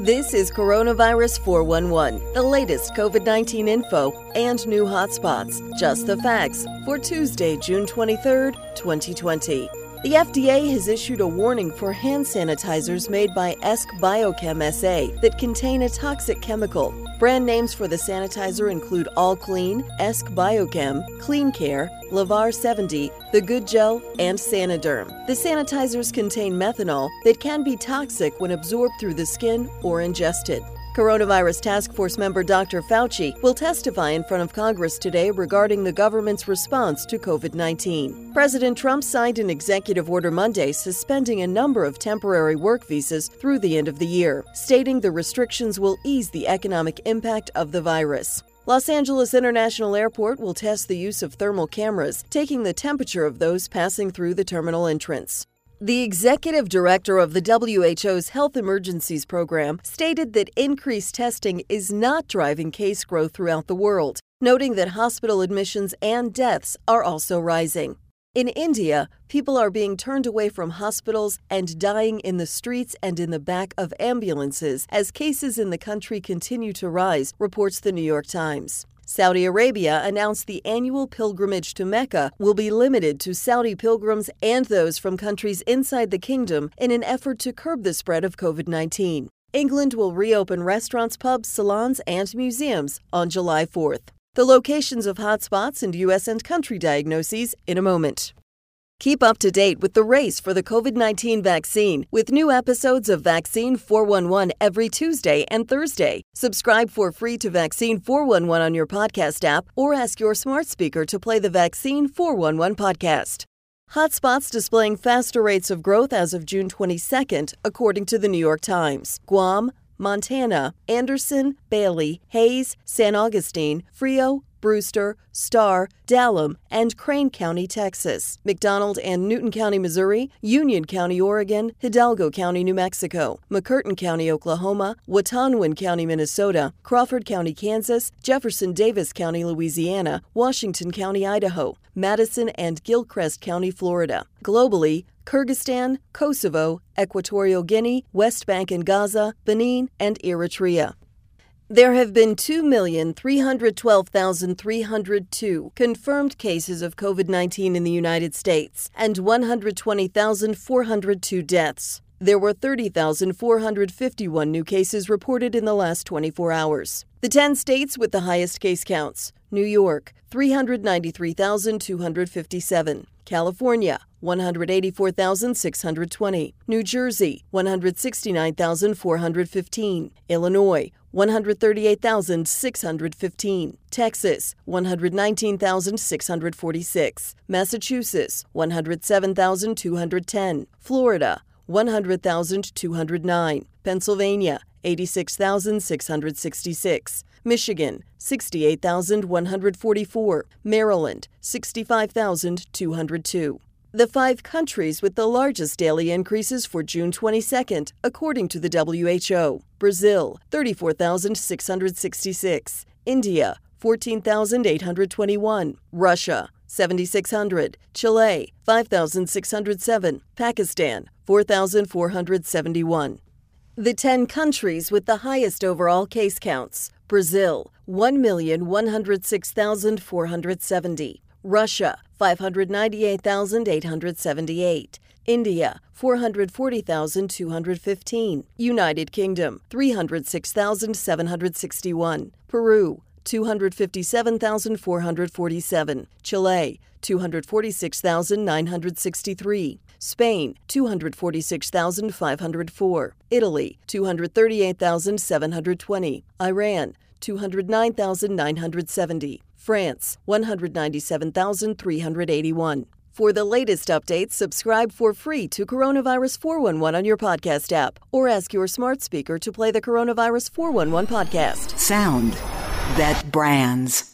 This is Coronavirus 411, the latest COVID 19 info and new hotspots. Just the facts for Tuesday, June 23rd, 2020. The FDA has issued a warning for hand sanitizers made by Esk Biochem SA that contain a toxic chemical. Brand names for the sanitizer include All Clean, Esk Biochem, Clean Care, Lavar 70, The Good Gel, and Saniderm. The sanitizers contain methanol that can be toxic when absorbed through the skin or ingested. Coronavirus Task Force member Dr. Fauci will testify in front of Congress today regarding the government's response to COVID 19. President Trump signed an executive order Monday suspending a number of temporary work visas through the end of the year, stating the restrictions will ease the economic impact of the virus. Los Angeles International Airport will test the use of thermal cameras, taking the temperature of those passing through the terminal entrance. The executive director of the WHO's Health Emergencies Program stated that increased testing is not driving case growth throughout the world, noting that hospital admissions and deaths are also rising. In India, people are being turned away from hospitals and dying in the streets and in the back of ambulances as cases in the country continue to rise, reports the New York Times. Saudi Arabia announced the annual pilgrimage to Mecca will be limited to Saudi pilgrims and those from countries inside the kingdom in an effort to curb the spread of COVID 19. England will reopen restaurants, pubs, salons, and museums on July 4th. The locations of hotspots and U.S. and country diagnoses in a moment. Keep up to date with the race for the COVID 19 vaccine with new episodes of Vaccine 411 every Tuesday and Thursday. Subscribe for free to Vaccine 411 on your podcast app or ask your smart speaker to play the Vaccine 411 podcast. Hotspots displaying faster rates of growth as of June 22nd, according to the New York Times. Guam, Montana, Anderson, Bailey, Hays, San Augustine, Frio, Brewster, Starr, Dallam, and Crane County, Texas, McDonald and Newton County, Missouri, Union County, Oregon, Hidalgo County, New Mexico, McCurtain County, Oklahoma, Watonwan County, Minnesota, Crawford County, Kansas, Jefferson Davis County, Louisiana, Washington County, Idaho, Madison and Gilchrist County, Florida. Globally, Kyrgyzstan, Kosovo, Equatorial Guinea, West Bank and Gaza, Benin, and Eritrea. There have been 2,312,302 confirmed cases of COVID 19 in the United States and 120,402 deaths. There were 30,451 new cases reported in the last 24 hours. The 10 states with the highest case counts New York, 393,257. California, 184,620. New Jersey, 169,415. Illinois, 138,615. Texas, 119,646. Massachusetts, 107,210. Florida, 100,209. Pennsylvania, 86,666. Michigan, 68,144. Maryland, 65,202. The five countries with the largest daily increases for June 22nd, according to the WHO Brazil, 34,666, India, 14,821, Russia, 7,600, Chile, 5,607, Pakistan, 4,471. The 10 countries with the highest overall case counts Brazil, 1,106,470, Russia, 598,878. India, 440,215. United Kingdom, 306,761. Peru, 257,447. Chile, 246,963. Spain, 246,504. Italy, 238,720. Iran, 209,970. France, 197,381. For the latest updates, subscribe for free to Coronavirus 411 on your podcast app or ask your smart speaker to play the Coronavirus 411 podcast. Sound that brands.